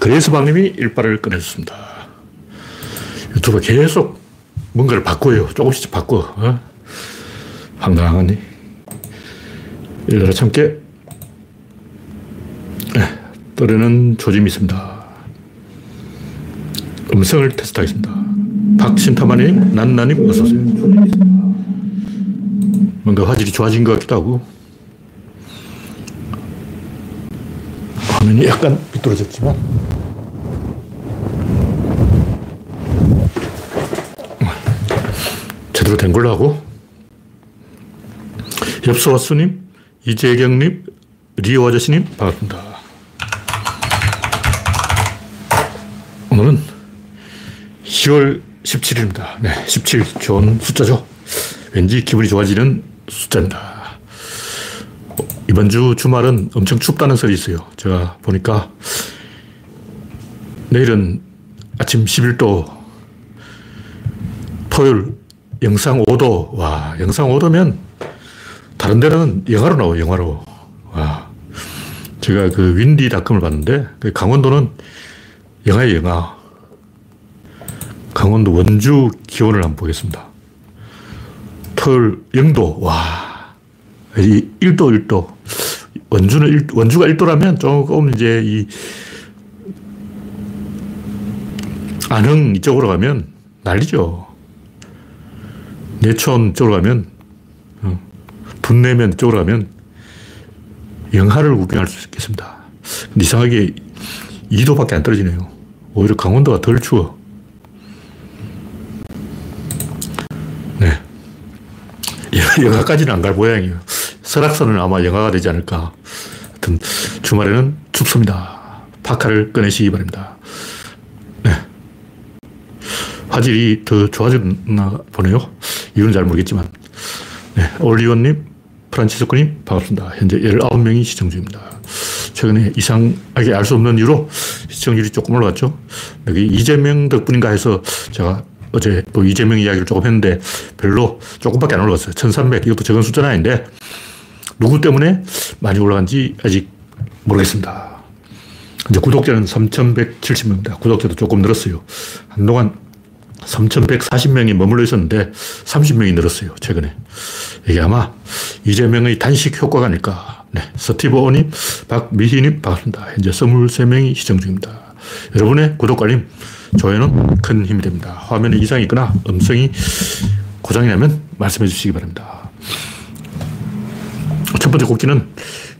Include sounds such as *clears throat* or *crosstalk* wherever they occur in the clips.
그래서 박님이 일발을 꺼내줬습니다. 유튜브 계속 뭔가를 바꿔요. 조금씩 바꿔. 어? 황당하니. 일나라 참깨. 네, 떨어는 조짐이 있습니다. 음성을 테스트하겠습니다. 박신타마님, 난나님, 어서오세요. 뭔가 화질이 좋아진 것 같기도 하고. 화면이 약간 비뚤어졌지만. 제대로 된 걸로 하고. 엽서와수님, 이재경님, 리오 아저씨님, 반갑습니다. 오늘은 10월 17일입니다. 네, 17 좋은 숫자죠. 왠지 기분이 좋아지는 숫자입니다. 이번 주 주말은 엄청 춥다는 설이 있어요. 제가 보니까 내일은 아침 11도, 토요일 영상 5도, 와, 영상 5도면 다른 데는 영화로 나와요, 영화로. 와. 제가 그 윈디닷컴을 봤는데, 그 강원도는 영하의 영하. 강원도 원주 기온을 한번 보겠습니다. 토요일 0도, 와. 1도, 1도. 원주는 1, 원주가 1도라면 조금 이제 이 안흥 이쪽으로 가면 난리죠. 내촌 쪽으로 가면, 어, 분내면 쪽으로 가면 영하를 구경할 수 있겠습니다. 이상하게 2도밖에 안 떨어지네요. 오히려 강원도가 덜 추워. 네. 영하까지는 안 갈 모양이에요. 설악산은 아마 영하가 되지 않을까. 하여튼 주말에는 춥습니다. 파카를 꺼내시기 바랍니다. 네. 화질이 더 좋아졌나 보네요. 이유는 잘 모르겠지만. 네. 올리원님, 프란치스코님, 반갑습니다. 현재 19명이 시청 중입니다. 최근에 이상하게 알 수 없는 이유로 시청률이 조금 올라갔죠. 여기 이재명 덕분인가 해서 제가 어제 또 이재명 이야기를 조금 했는데 별로 조금밖에 안 올라갔어요. 1300. 이것도 적은 숫자는 아닌데 누구 때문에 많이 올라간지 아직 모르겠습니다. 이제 구독자는 3170명입니다. 구독자도 조금 늘었어요. 한동안 3140명이 머물러 있었는데 30명이 늘었어요. 최근에. 이게 아마 이재명의 단식 효과가 아닐까. 네. 스티브 오님, 박미희님, 반갑습니다. 현재 23명이 시청 중입니다. 여러분의 구독, 알림, 좋아요는 큰 힘이 됩니다. 화면에 이상이 있거나 음성이 고장이 나면 말씀해 주시기 바랍니다. 첫 번째 곡기는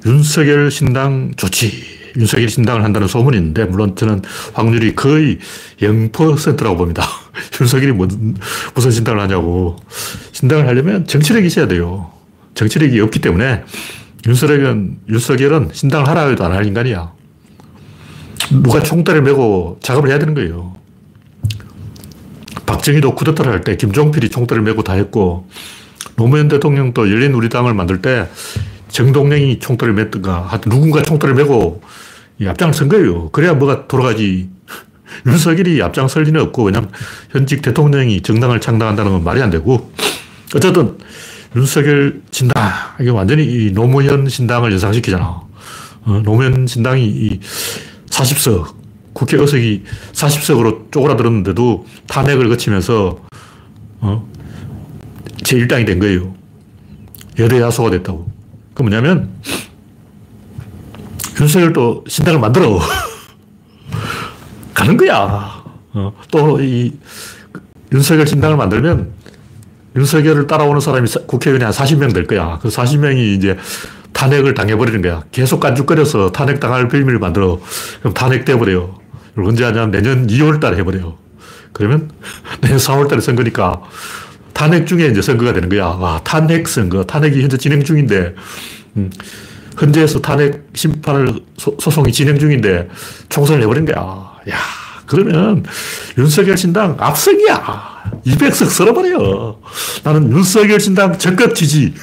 윤석열 신당 좋지. 윤석열 신당을 한다는 소문이 있는데, 물론 저는 확률이 거의 0%라고 봅니다. *laughs* 윤석열이 무슨, 무슨 신당을 하냐고. 신당을 하려면 정치력이 있어야 돼요. 정치력이 없기 때문에 윤석열은, 윤석열은 신당을 하라 해도 안 할 인간이야. 누가 총대를 메고 작업을 해야 되는 거예요. 박정희도 쿠데타를 할 때 김종필이 총대를 메고 다 했고, 노무현 대통령도 열린 우리 당을 만들 때 정동영이 총대를 맸든가, 하여튼 누군가 총대를 메고 앞장을 선 거예요. 그래야 뭐가 돌아가지. *laughs* 윤석열이 앞장설 리는 없고, 왜냐면 현직 대통령이 정당을 창당한다는 건 말이 안 되고, 어쨌든 윤석열 신당, 이게 완전히 이 노무현 신당을 연상시키잖아. 어, 노무현 신당이 이 40석, 국회 의석이 40석으로 쪼그라들었는데도 탄핵을 거치면서, 어, 제1당이 된 거예요. 여대 야소가 됐다고. 그 뭐냐면, 윤석열도 신당을 만들어. *laughs* 가는 거야. 어, 또, 이, 윤석열 신당을 만들면, 윤석열을 따라오는 사람이 국회의원이 한 40명 될 거야. 그 40명이 이제 탄핵을 당해버리는 거야. 계속 깐죽거려서 탄핵 당할 빌미를 만들어. 그럼 탄핵돼버려요. 언제 하냐면 내년 2월 달에 해버려요. 그러면 *laughs* 내년 4월 달에 선거니까 탄핵 중에 이제 선거가 되는 거야. 와, 탄핵 선거. 탄핵이 현재 진행 중인데, 음, 헌재에서 탄핵 심판을 소, 송이 진행 중인데 총선을 해버린 거야. 야, 그러면 윤석열 신당 압승이야. 200석 쓸어버려. 나는 윤석열 신당 적극 지지.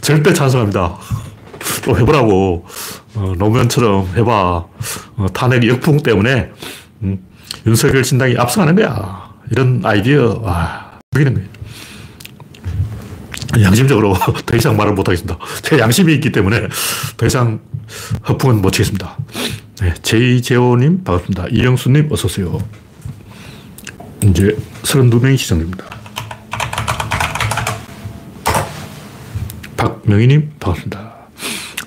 절대 찬성합니다. 또 해보라고. 어, 노무현처럼 해봐. 어, 탄핵 역풍 때문에 음, 윤석열 신당이 압승하는 거야. 이런 아이디어, 와, 죽이는 거예요. 양심적으로 *laughs* 더 이상 말을 못하겠습니다. 제 양심이 있기 때문에 더 이상 허풍은 못 치겠습니다. 네, 제이제오님 반갑습니다. 이영수님 어서오세요. 이제 32명이 시청됩니다. 박명희님 반갑습니다.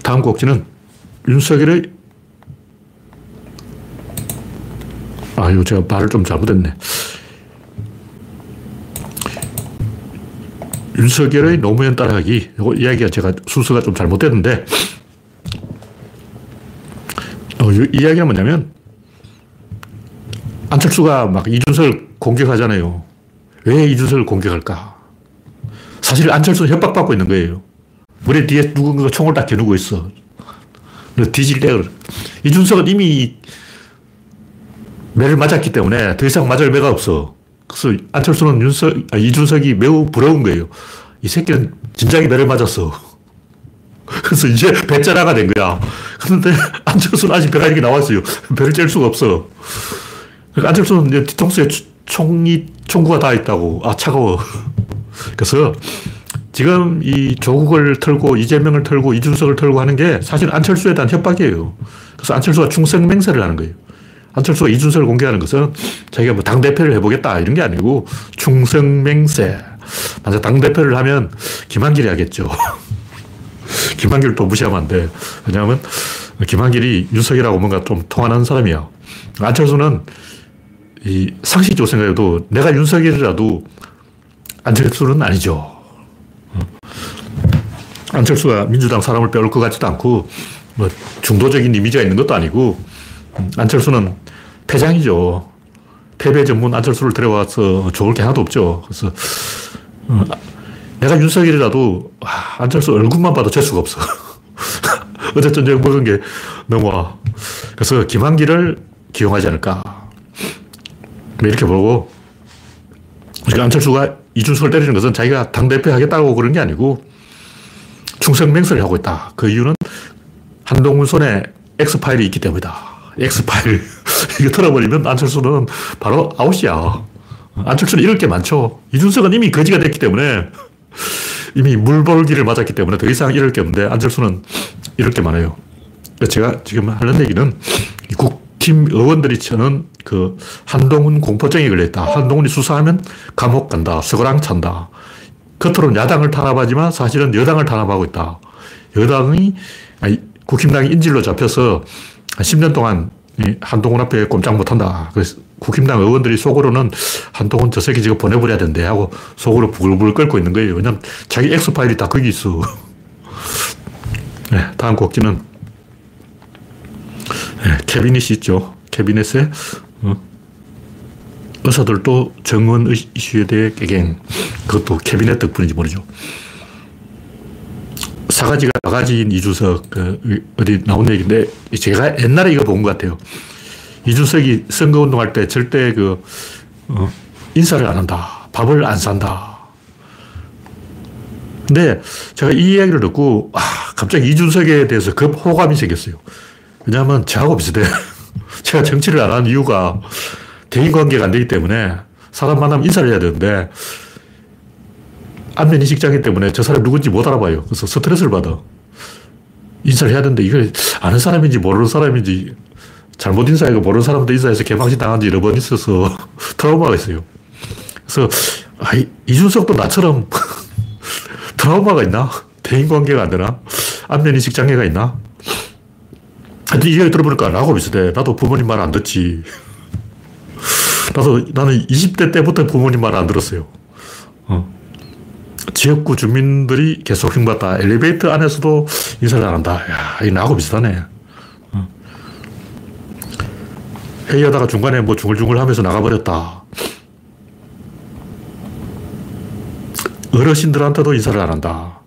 다음 곡지는 윤석열의 아, 이거 제가 말을 좀 잘못했네. 윤석열의 노무현 따라가기. 이거 이야기가 제가 순서가 좀 잘못됐는데, 어, 이 이야기가 뭐냐면, 안철수가 막 이준석을 공격하잖아요. 왜 이준석을 공격할까? 사실 안철수는 협박받고 있는 거예요. 머리 뒤에 누군가가 총을 딱 겨누고 있어. 뒤질 때, 이준석은 이미 매를 맞았기 때문에 더 이상 맞을 매가 없어. 그래서 안철수는 윤석, 아, 이준석이 매우 부러운 거예요. 이 새끼는 진작에 매를 맞았어. *laughs* 그래서 이제 배짜라가 된 거야. 그런데 *laughs* 안철수는 아직 배가 이렇게 나왔어요. 배를 뗄 수가 없어. 그러니까 안철수는 이제 뒤통수에 총이, 총구가 다 있다고. 아, 차가워. *laughs* 그래서 지금 이 조국을 털고 이재명을 털고 이준석을 털고 하는 게 사실 안철수에 대한 협박이에요. 그래서 안철수가 충성맹세를 하는 거예요. 안철수가 이준석을 공개하는 것은 자기가 뭐 당대표를 해보겠다 이런 게 아니고 충성맹세. 만약 당대표를 하면 김한길이 하겠죠. *laughs* 김한길 또 무시하면 안 돼. 왜냐하면 김한길이 윤석이라고 뭔가 좀 통하는 사람이야. 안철수는 이 상식적으로 생각해도 내가 윤석열이라도 안철수는 아니죠. 안철수가 민주당 사람을 빼올 것 같지도 않고 뭐 중도적인 이미지가 있는 것도 아니고 안철수는 패장이죠. 패배 전문 안철수를 데려와서 좋을 게 하나도 없죠. 그래서 어, 내가 윤석열이라도 아, 안철수 얼굴만 봐도 재수가 없어. 어제 저녁 먹은 게 넘어와. 그래서 김한기를 기용하지 않을까. 뭐 이렇게 보고 안철수가 이준석을 때리는 것은 자기가 당대표 하겠다고 그런 게 아니고 충성맹세를 하고 있다. 그 이유는 한동훈 손에 X파일이 있기 때문이다. X파일. *laughs* 이거 털어버리면 안철수는 바로 아웃이야. 안철수는 이럴 게 많죠. 이준석은 이미 거지가 됐기 때문에 이미 물벌기를 맞았기 때문에 더 이상 이럴 게 없는데 안철수는 이럴 게 많아요. 제가 지금 하는 얘기는 국힘 의원들이 쳐는 그 한동훈 공포증에 걸려있다. 한동훈이 수사하면 감옥 간다. 서거랑 찬다. 겉으로는 야당을 탄압하지만 사실은 여당을 탄압하고 있다. 여당이, 아니, 국힘당이 인질로 잡혀서 10년 동안 한동훈 앞에 꼼짝 못한다. 그래서 국힘당 의원들이 속으로는 한동훈 저 새끼 지금 보내버려야 된대 하고 속으로 부글부글 끓고 있는 거예요. 왜냐면 자기 엑스파일이 다 거기 있어. *laughs* 네, 다음 곡지는 네, 캐비닛이 있죠. 캐비넷에 어, 의사들도 정원 이슈에 대해 깨갱. 그것도 캐비넷 덕분인지 모르죠. 사가지가 바가지인 이준석, 그, 어디 나온 얘기인데, 제가 옛날에 이거 본 것 같아요. 이준석이 선거운동할 때 절대 그, 어, 인사를 안 한다. 밥을 안 산다. 근데 제가 이 이야기를 듣고, 아, 갑자기 이준석에 대해서 급 호감이 생겼어요. 왜냐하면 저하고 비슷해. *laughs* 제가 정치를 안 하는 이유가 대인 관계가 안 되기 때문에 사람 만나면 인사를 해야 되는데, 안면 인식 장애 때문에 저 사람 누군지 못 알아봐요. 그래서 스트레스를 받아. 인사를 해야 되는데 이걸 아는 사람인지 모르는 사람인지 잘못 인사하고 모르는 사람도 인사해서 개방신 당한 지 여러 번 있어서 *laughs* 트라우마가 있어요. 그래서 아, 이준석도 나처럼 *laughs* 트라우마가 있나? 대인관계가 안 되나? 안면인식 장애가 있나? 하여튼 이야기 들어보니까 나하고 비슷해. 나도 부모님 말 안 듣지. *laughs* 나도, 나는 20대 때부터 부모님 말 안 들었어요. 어. 지역구 주민들이 계속 흉받다. 엘리베이터 안에서도 인사를 안 한다. 야, 이 나하고 비슷하네. 어. 회의하다가 중간에 뭐 중얼중얼 하면서 나가버렸다. 어르신들한테도 인사를 안 한다.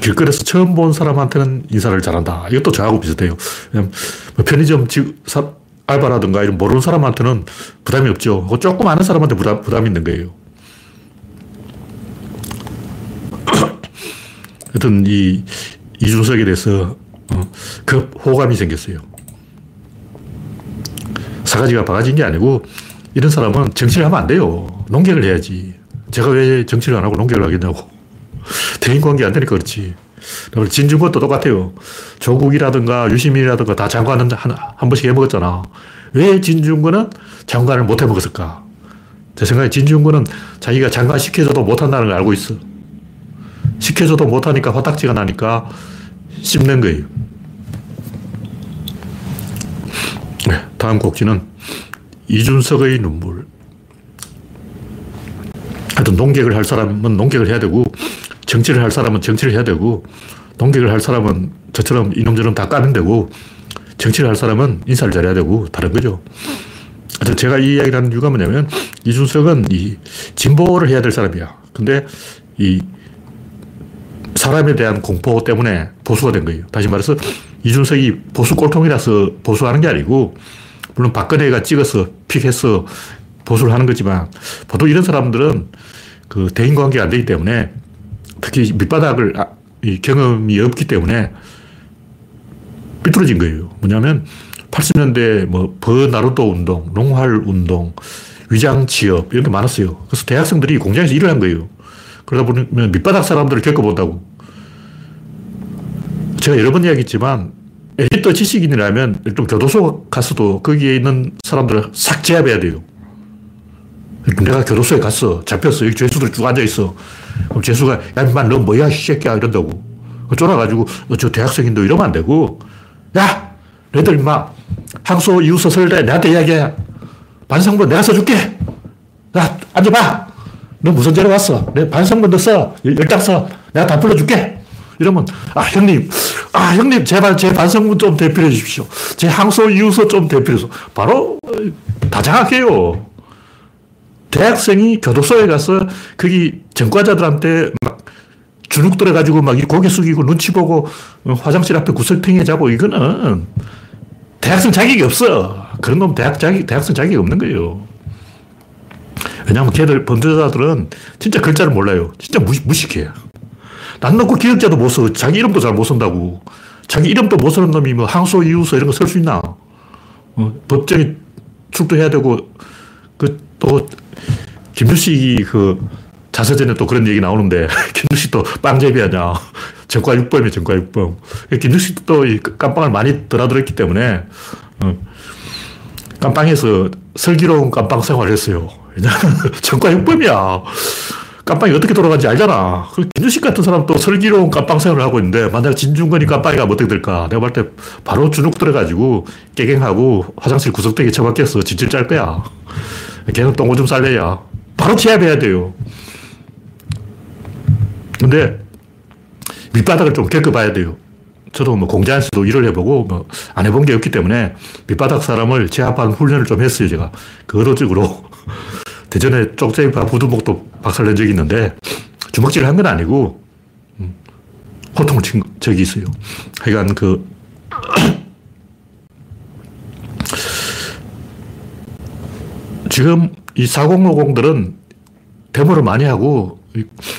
길거리에서 처음 본 사람한테는 인사를 잘한다. 이것도 저하고 비슷해요. 뭐 편의점 알바라든가 이런 모르는 사람한테는 부담이 없죠. 조금 아는 사람한테 부담, 부담이 있는 거예요. *coughs* 하여튼 이 이준석에 대해서 어, 급 호감이 생겼어요. 사가지가 바가지인 게 아니고 이런 사람은 정치를 하면 안 돼요. 농객을 해야지. 제가 왜 정치를 안 하고 농객을 하겠냐고. *laughs* 대인 관계 안 되니까 그렇지. 진중권도 똑같아요. 조국이라든가 유시민이라든가 다 장관은 한, 한 번씩 해먹었잖아. 왜 진중권은 장관을 못 해먹었을까? 제 생각에 진중권은 자기가 장관 시켜줘도 못한다는 걸 알고 있어. 시켜줘도 못하니까 화딱지가 나니까 씹는 거예요. 네, 다음 곡지는 이준석의 눈물. 하여튼 농객을 할 사람은 농객을 해야 되고 정치를 할 사람은 정치를 해야 되고 농객을 할 사람은 저처럼 이놈저놈 다 까면 되고 정치를 할 사람은 인사를 잘해야 되고 다른 거죠. 제가 이 이야기를 하는 이유가 뭐냐면 이준석은 이 진보를 해야 될 사람이야. 근데 이 사람에 대한 공포 때문에 보수가 된 거예요. 다시 말해서 이준석이 보수 꼴통이라서 보수하는 게 아니고 물론 박근혜가 찍어서 픽해서 보수를 하는 거지만 보통 이런 사람들은 그 대인 관계가 안 되기 때문에 특히 밑바닥을 아, 이 경험이 없기 때문에 삐뚤어진 거예요. 뭐냐면 80년대 뭐 버나루도 운동, 농활 운동, 위장 취업 이런 게 많았어요. 그래서 대학생들이 공장에서 일을 한 거예요. 그러다 보면 밑바닥 사람들을 겪어본다고. 제가 여러 번 이야기했지만 엘리트 지식인이라면 좀 교도소 갔어도 거기에 있는 사람들을 싹 제압해야 돼요. 내가 교도소에 갔어. 잡혔어. 여기 죄수들 쭉 앉아있어. 그럼 죄수가, 야, 임마, 너 뭐야, 이 새끼야. 이런다고. 쫄아가지고, 어, 저 대학생인데 이러면 안 되고, 야! 너희들 임마, 항소 이웃서 설대 내한테 이야기해. 반성문 내가 써줄게. 야, 앉아봐. 너 무슨 죄로 왔어? 내 반성문 너 써. 열장 써. 내가 다 불러줄게. 이러면, 아, 형님, 아, 형님, 제발 제 반성문 좀 대필해 주십시오. 제 항소 이웃서 좀 대필해서. 바로, 어, 다 장악해요. 대학생이 교도소에 가서 거기 전과자들한테 막 주눅 들어가지고 막 고개 숙이고 눈치 보고 화장실 앞에 구석탱이에 자고 이거는 대학생 자격이 없어. 그런 놈 대학 자격, 대학생 자격이 없는 거예요. 왜냐하면 걔들, 범죄자들은 진짜 글자를 몰라요. 진짜 무식, 무식해. 난 놓고 기억자도 못 써. 자기 이름도 잘 못 쓴다고. 자기 이름도 못 쓰는 놈이 뭐 항소, 이유서 이런 거 쓸 수 있나. 어, 법정에 출두해야 되고, 그, 또, 김주식이 그 자서전에 또 그런 얘기 나오는데, 김주식도 빵제비 하냐. 전과 6범이에요, 전과 6범. 김주식도 이 깜빵을 많이 드나들었기 때문에, 어, 깜빵에서 슬기로운 깜빵 생활을 했어요. *laughs* 전과 6범이야. 깜빵이 어떻게 돌아가는지 알잖아. 그 김주식 같은 사람도 슬기로운 깜빵 생활을 하고 있는데, 만약 진중권이 깜빵이 가면 어떻게 될까? 내가 볼 때 바로 주눅 들어가지고 깨갱하고 화장실 구석대기 처박혀서 진실 짤 거야. 걔는 똥오줌 쌀래야. 바로 제압해야 돼요. 근데 밑바닥을 좀 겪어봐야 돼요. 저도 뭐 공장에서도 일을 해보고 뭐 안 해본 게 없기 때문에 밑바닥 사람을 제압하는 훈련을 좀 했어요, 제가. 그 의도적으로. *laughs* 대전에 쪽제비파 부두목도 박살낸 적이 있는데 주먹질을 한 건 아니고 음, 호통을 친 적이 있어요. 하여간 그 *clears throat* 지금 이 4050들은 데모를 많이 하고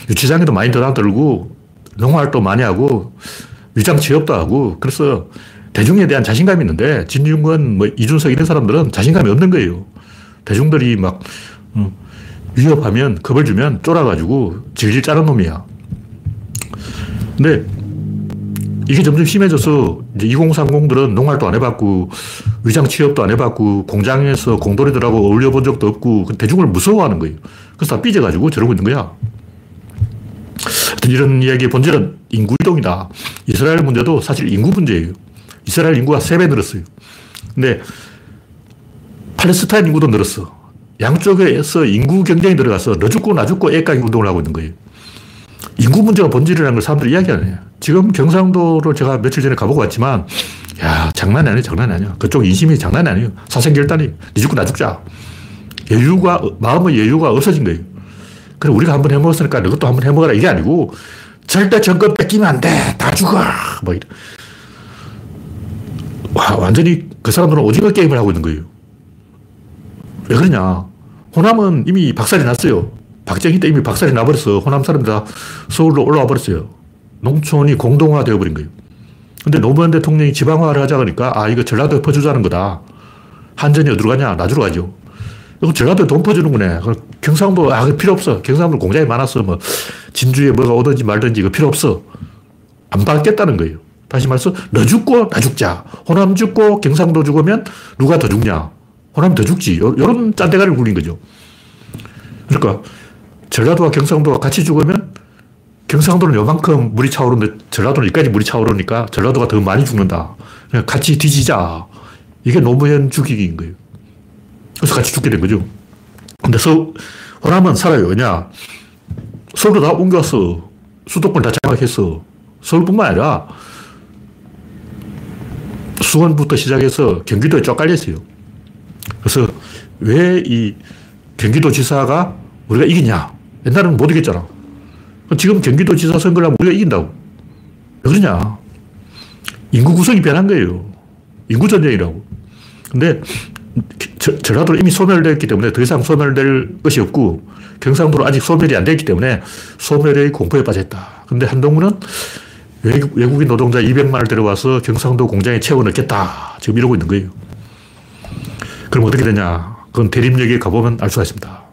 유치장에도 많이 드나들고 농활도 많이 하고 위장 취업도 하고 그래서 대중에 대한 자신감이 있는데 진중권, 뭐 이준석 이런 사람들은 자신감이 없는 거예요. 대중들이 막 어, 위협하면 겁을 주면 쫄아가지고 질질 짜는 놈이야. 근데 이게 점점 심해져서 이제 2030들은 농활도 안 해봤고 위장 취업도 안 해봤고 공장에서 공돌이들하고 어울려 본 적도 없고 그 대중을 무서워하는 거예요. 그래서 다 삐져가지고 저러고 있는 거야. 이런 이야기의 본질은 인구 이동이다. 이스라엘 문제도 사실 인구 문제예요. 이스라엘 인구가 3배 늘었어요. 근데 팔레스타인 인구도 늘었어. 양쪽에서 인구 경쟁이 들어가서 너 죽고 나 죽고 애까지 운동을 하고 있는 거예요. 인구 문제가 본질이라는 걸 사람들이 이야기 안 해요. 지금 경상도를 제가 며칠 전에 가보고 왔지만, 야, 장난이 아니야, 장난이 아니야. 그쪽 인심이 장난이 아니에요. 사생결단이. 니 죽고 나 죽자. 여유가, 마음의 여유가 없어진 거예요. 그래, 우리가 한번 해먹었으니까 너것도 한번 해먹어라. 이게 아니고, 절대 정권 뺏기면 안 돼. 다 죽어. 뭐, 이래. 와, 완전히 그 사람들은 오징어 게임을 하고 있는 거예요. 왜 그러냐. 호남은 이미 박살이 났어요. 박정희 때 이미 박살이 나버렸어. 호남 사람들 다 서울로 올라와 버렸어요. 농촌이 공동화 되어버린 거예요. 근데 노무현 대통령이 지방화를 하자 그러니까, 아, 이거 전라도에 퍼주자는 거다. 한전이 어디로 가냐? 나주로 가죠. 이거 전라도에 돈 퍼주는 거네. 경상도, 아, 필요 없어. 경상도 공장이 많았어. 뭐, 진주에 뭐가 오든지 말든지 이거 필요 없어. 안 받겠다는 거예요. 다시 말해서 너 죽고 나 죽자. 호남 죽고 경상도 죽으면 누가 더 죽냐. 호남 더 죽지. 이런 짠대가리를 굴린 거죠. 그러니까 전라도와 경상도가 같이 죽으면 경상도는 요만큼 물이 차오르는데 전라도는 여기까지 물이 차오르니까 전라도가 더 많이 죽는다. 같이 뒤지자. 이게 노무현 죽이기인 거예요. 그래서 같이 죽게 된 거죠. 근데 서, 호남은 살아요. 왜냐? 서울로 다 옮겨왔어. 수도권 다 장악했어. 서울뿐만 아니라 수원부터 시작해서 경기도에 쫙 깔렸어요. 그래서 왜 이 경기도 지사가 우리가 이기냐? 옛날에는 못 이겼잖아. 지금 경기도 지사 선거를 하면 우리가 이긴다고. 왜 그러냐? 인구 구성이 변한 거예요. 인구 전쟁이라고. 근데 전라도는 이미 소멸됐기 때문에 더 이상 소멸될 것이 없고 경상도는 아직 소멸이 안 됐기 때문에 소멸의 공포에 빠졌다. 근데 한동훈은 외국, 인 노동자 200만을 데려와서 경상도 공장에 채워넣겠다. 지금 이러고 있는 거예요. 그럼 어떻게 되냐. 그건 대림역에 가보면 알 수가 있습니다.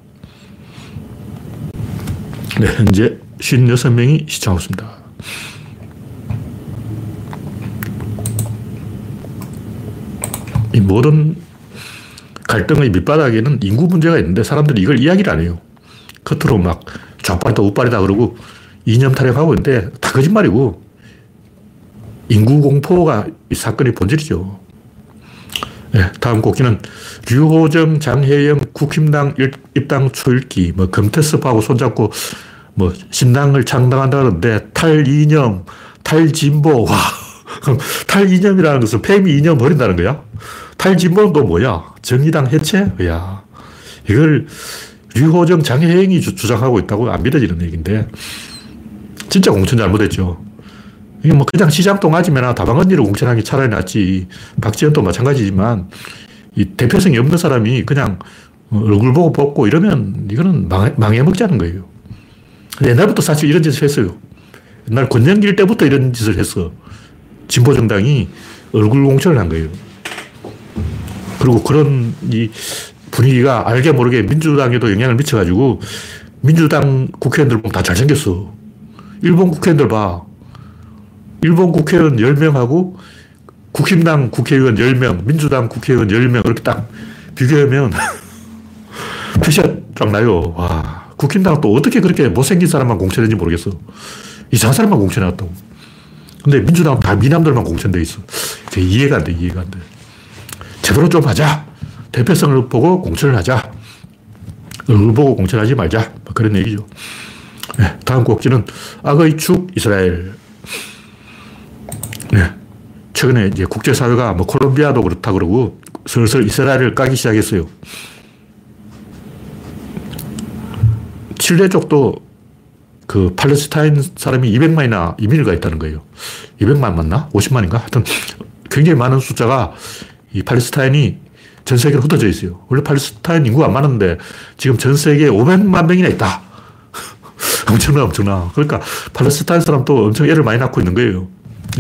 네, 현재 56명이 시청하고 있습니다. 이 모든 갈등의 밑바닥에는 인구 문제가 있는데 사람들이 이걸 이야기를 안 해요. 겉으로 막 좌빨이다 우빨이다 그러고 이념 타령하고 있는데 다 거짓말이고 인구 공포가 이 사건의 본질이죠. 네, 다음 곡기는 류호정, 장혜영, 국힘당 입당 초읽기, 뭐 금태섭하고 손잡고 뭐 신당을 창당한다는데 탈이념, 탈진보, 와. *laughs* 탈이념이라는 것은 폐미 이념 버린다는 거야? 탈진보는 또 뭐야? 정의당 해체? 야 이걸 류호정, 장혜영이 주장하고 있다고 안 믿어지는 얘기인데 진짜 공천 잘못했죠. 이게 뭐 그냥 시장 동아지면 다방 언니를 공천하는 게 차라리 낫지. 박지원도 마찬가지지만 이 대표성이 없는 사람이 그냥 얼굴 보고 뽑고 이러면 이거는 망해, 망해 먹자는 거예요. 옛날부터 사실 이런 짓을 했어요. 옛날 권영길 때부터 이런 짓을 했어. 진보 정당이 얼굴 공천을 한 거예요. 그리고 그런 이 분위기가 알게 모르게 민주당에도 영향을 미쳐가지고 민주당 국회의원들 보면 다 잘생겼어. 일본 국회의원들 봐. 일본 국회의원 10명하고 국힘당 국회의원 10명, 민주당 국회의원 10명 이렇게 딱 비교하면 *laughs* 표시가 쫙 나요. 와, 국힘당은 또 어떻게 그렇게 못생긴 사람만 공천했는지 모르겠어. 이상한 사람만 공천해놨다고. 근데 민주당은 다 미남들만 공천돼 있어. 이해가 안 돼, 이해가 안 돼. 제대로 좀 하자. 대표성을 보고 공천을 하자. 얼굴 보고 공천하지 말자. 뭐 그런 얘기죠. 네, 다음 곡지는 악의 축 이스라엘. 네. 최근에 이제 국제사회가 뭐 콜롬비아도 그렇다 그러고 슬슬 이스라엘을 까기 시작했어요. 칠레 쪽도 그 팔레스타인 사람이 200만이나 이민을 가 있다는 거예요. 200만 맞나? 50만인가? 하여튼 굉장히 많은 숫자가 이 팔레스타인이 전 세계로 흩어져 있어요. 원래 팔레스타인 인구가 안 많은데 지금 전 세계에 500만 명이나 있다. *laughs* 엄청나, 엄청나. 그러니까 팔레스타인 사람도 엄청 애를 많이 낳고 있는 거예요.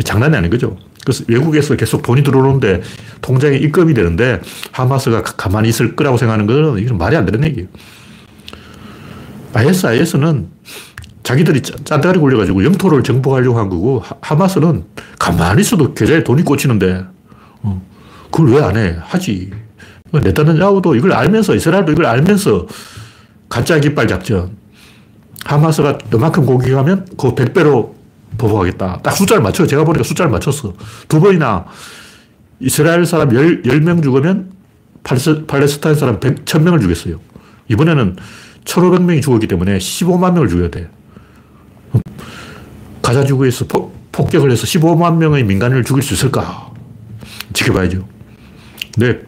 장난이 아닌 거죠. 그래서 외국에서 계속 돈이 들어오는데 통장에 입금이 되는데 하마스가 가만히 있을 거라고 생각하는 것은 이건 말이 안 되는 얘기예요. ISIS는 자기들이 짠대가리 굴려가지고 영토를 정복하려고 한 거고 하마스는 가만히 있어도 계좌에 돈이 꽂히는데 어, 그걸 왜 안 해? 하지. 네타냐후도 이걸 알면서 이스라엘도 이걸 알면서 가짜 깃발 작전 하마스가 요만큼 공격하면 그 100배로 보복하겠다. 딱 숫자를 맞춰요. 제가 보니까 숫자를 맞췄어. 두 번이나 이스라엘 사람 10, 10명 죽으면 팔레스, 팔레스 타인 사람 100, 1000명을 죽였어요. 이번에는 1500명이 죽었기 때문에 15만 명을 죽여야 돼. 가자 지구에서 폭 격을 해서 15만 명의 민간인을 죽일 수 있을까? 지켜봐야죠. 네.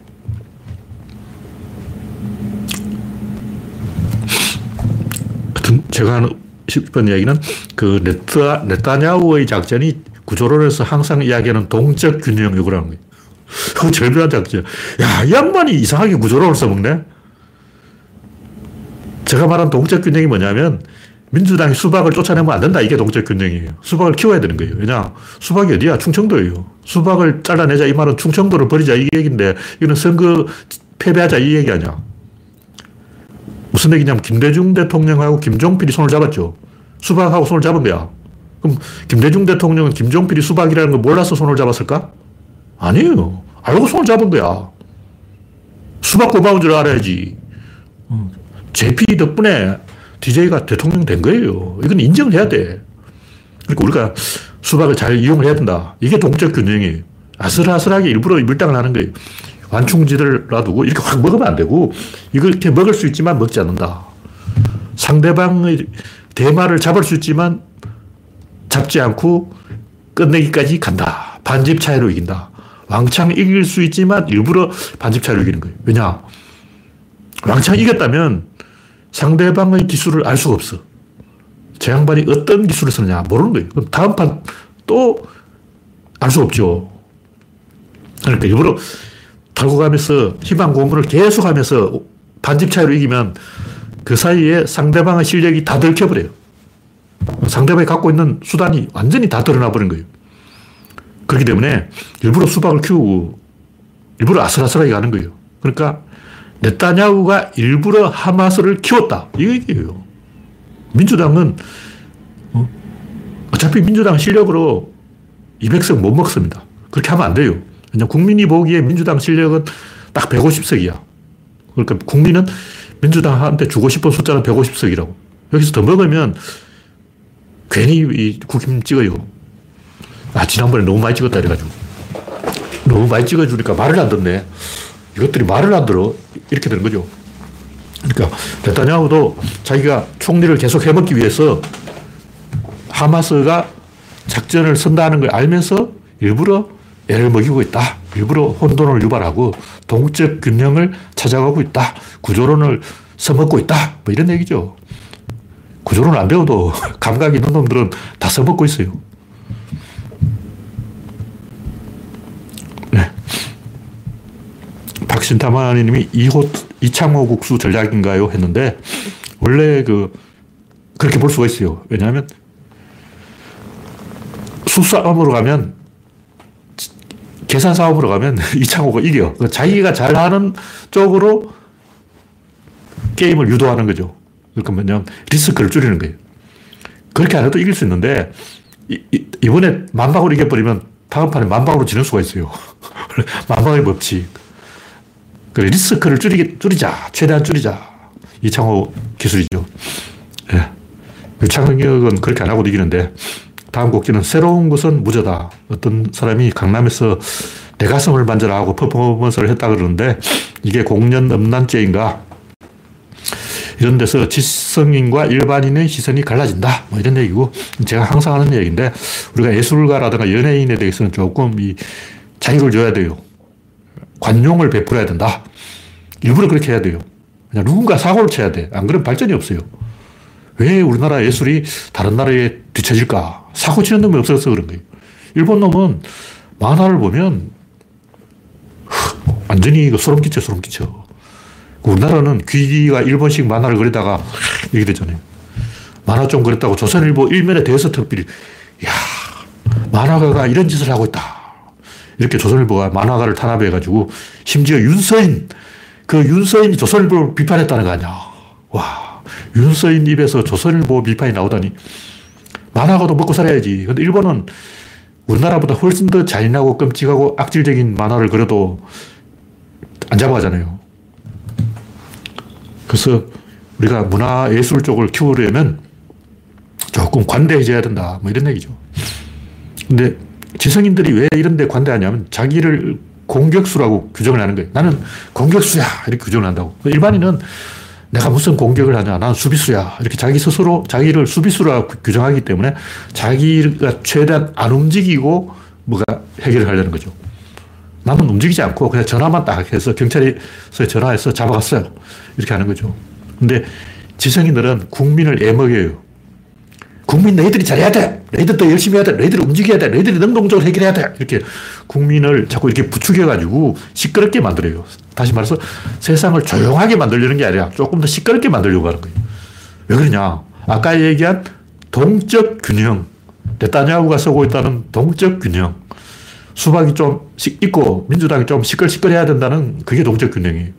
제가 하는 싶은 이야기는 그 네타, 네타냐후의 작전이 구조론에서 항상 이야기하는 동적 균형 요구라는 거예요. 그 *laughs* 절묘한 작전. 야, 이 양반이 이상하게 구조론을 써먹네? 제가 말한 동적 균형이 뭐냐면 민주당이 수박을 쫓아내면 안 된다. 이게 동적 균형이에요. 수박을 키워야 되는 거예요. 왜냐? 수박이 어디야? 충청도예요. 수박을 잘라내자. 이 말은 충청도를 버리자. 이 얘기인데, 이거는 선거 패배하자. 이 얘기 아니야. 무슨 얘기냐면 김대중 대통령하고 김종필이 손을 잡았죠. 수박하고 손을 잡은 거야. 그럼 김대중 대통령은 김종필이 수박이라는 걸 몰라서 손을 잡았을까? 아니에요. 알고 손을 잡은 거야. 수박 고마운 줄 알아야지. JP 덕분에 DJ가 대통령 된 거예요. 이건 인정을 해야 돼. 그러니까 우리가 수박을 잘 이용을 해야 된다. 이게 동적 균형이에요. 아슬아슬하게 일부러 밀당을 하는 거예요. 완충지를 놔두고 이렇게 확 먹으면 안 되고 이렇게 먹을 수 있지만 먹지 않는다. 상대방의 대마를 잡을 수 있지만 잡지 않고 끝내기까지 간다. 반집 차이로 이긴다. 왕창 이길 수 있지만 일부러 반집 차이로 이기는 거예요. 왜냐? 왕창 이겼다면 상대방의 기술을 알 수가 없어. 제 양반이 어떤 기술을 쓰느냐 모르는 거예요. 그럼 다음 판 또 알 수 없죠. 그러니까 일부러 달고 가면서 희망 공부를 계속 하면서 반집 차이로 이기면 그 사이에 상대방의 실력이 다 들켜버려요. 상대방이 갖고 있는 수단이 완전히 다 드러나 버린 거예요. 그렇기 때문에 일부러 수박을 키우고 일부러 아슬아슬하게 가는 거예요. 그러니까 네타냐후가 일부러 하마스를 키웠다. 이 얘기예요. 민주당은 어? 어차피 민주당 실력으로 200석 못 먹습니다. 그렇게 하면 안 돼요. 그냥 국민이 보기에 민주당 실력은 딱 150석이야. 그러니까 국민은 민주당한테 주고 싶은 숫자는 150석이라고. 여기서 더 먹으면 괜히 국힘 찍어요. 아, 지난번에 너무 많이 찍었다 이래가지고. 너무 많이 찍어주니까 말을 안 듣네. 이것들이 말을 안 들어. 이렇게 되는 거죠. 그러니까 네타냐후도 자기가 총리를 계속 해먹기 위해서 하마스가 작전을 선다는 걸 알면서 일부러 애를 먹이고 있다. 일부러 혼돈을 유발하고 동적 균형을 찾아가고 있다. 구조론을 써먹고 있다. 뭐 이런 얘기죠. 구조론 안 배워도 *laughs* 감각 있는 놈들은 다 써먹고 있어요. 박신타마님이 이호, 이창호 국수 전략인가요? 했는데, 원래 그, 그렇게 볼 수가 있어요. 왜냐하면, 수싸움으로 가면 계산 싸움으로 가면 *laughs* 이창호가 이겨. 그러니까 자기가 잘하는 쪽으로 게임을 유도하는 거죠. 그러니까 뭐냐면 리스크를 줄이는 거예요. 그렇게 안 해도 이길 수 있는데 이, 번에 만방으로 이겨버리면 다음 판에 만방으로 지는 수가 있어요. *laughs* 만방의 법칙. 그래, 리스크를 줄이, 줄이자. 최대한 줄이자. 이창호 기술이죠. 예. 유창혁은 그렇게 안 하고도 이기는데 다음 곡지는 새로운 것은 무죄다. 어떤 사람이 강남에서 내 가슴을 만져라 하고 퍼포먼스를 했다 그러는데 이게 공연 음란죄인가? 이런 데서 지성인과 일반인의 시선이 갈라진다. 뭐 이런 얘기고 제가 항상 하는 얘기인데 우리가 예술가라든가 연예인에 대해서는 조금 이 자유를 줘야 돼요. 관용을 베풀어야 된다. 일부러 그렇게 해야 돼요. 그냥 누군가 사고를 쳐야 돼. 안 그러면 발전이 없어요. 왜 우리나라 예술이 다른 나라에 뒤처질까? 사고 치는 놈이 없어서 그런 거예요. 일본 놈은 만화를 보면 완전히 소름 끼쳐, 소름 끼쳐. 우리나라는 귀기가 일본식 만화를 그리다가 이렇게 되잖아요. 만화 좀 그렸다고 조선일보 일면에 대해서 특별히, 야 만화가가 이런 짓을 하고 있다. 이렇게 조선일보가 만화가를 탄압해가지고 심지어 윤서인, 그 윤서인이 조선일보를 비판했다는 거 아니야. 와, 윤서인 입에서 조선일보 비판이 나오다니. 만화가도 먹고 살아야지. 근데 일본은 우리나라보다 훨씬 더 잔인하고 끔찍하고 악질적인 만화를 그려도 안 잡아가잖아요. 그래서 우리가 문화 예술 쪽을 키우려면 조금 관대해져야 된다. 뭐 이런 얘기죠. 근데 지성인들이 왜 이런 데 관대하냐면 자기를 공격수라고 규정을 하는 거예요. 나는 공격수야. 이렇게 규정을 한다고. 일반인은 내가 무슨 공격을 하냐. 나는 수비수야. 이렇게 자기 스스로 자기를 수비수라 규정하기 때문에 자기가 최대한 안 움직이고 뭐가 해결을 하려는 거죠. 남은 움직이지 않고 그냥 전화만 딱 해서 경찰에서 전화해서 잡아갔어요. 이렇게 하는 거죠. 근데 지성인들은 국민을 애먹여요. 국민 너희들이 잘해야 돼. 너희들도 열심히 해야 돼. 너희들이 움직여야 돼. 너희들이 능동적으로 해결해야 돼. 이렇게 국민을 자꾸 이렇게 부추겨가지고 시끄럽게 만들어요. 다시 말해서 세상을 조용하게 만들려는 게 아니라 조금 더 시끄럽게 만들려고 하는 거예요. 왜 그러냐. 아까 얘기한 동적 균형. 네타냐후가 쓰고 있다는 동적 균형. 수박이 좀 있고 민주당이 좀 시끌시끌해야 된다는 그게 동적 균형이에요.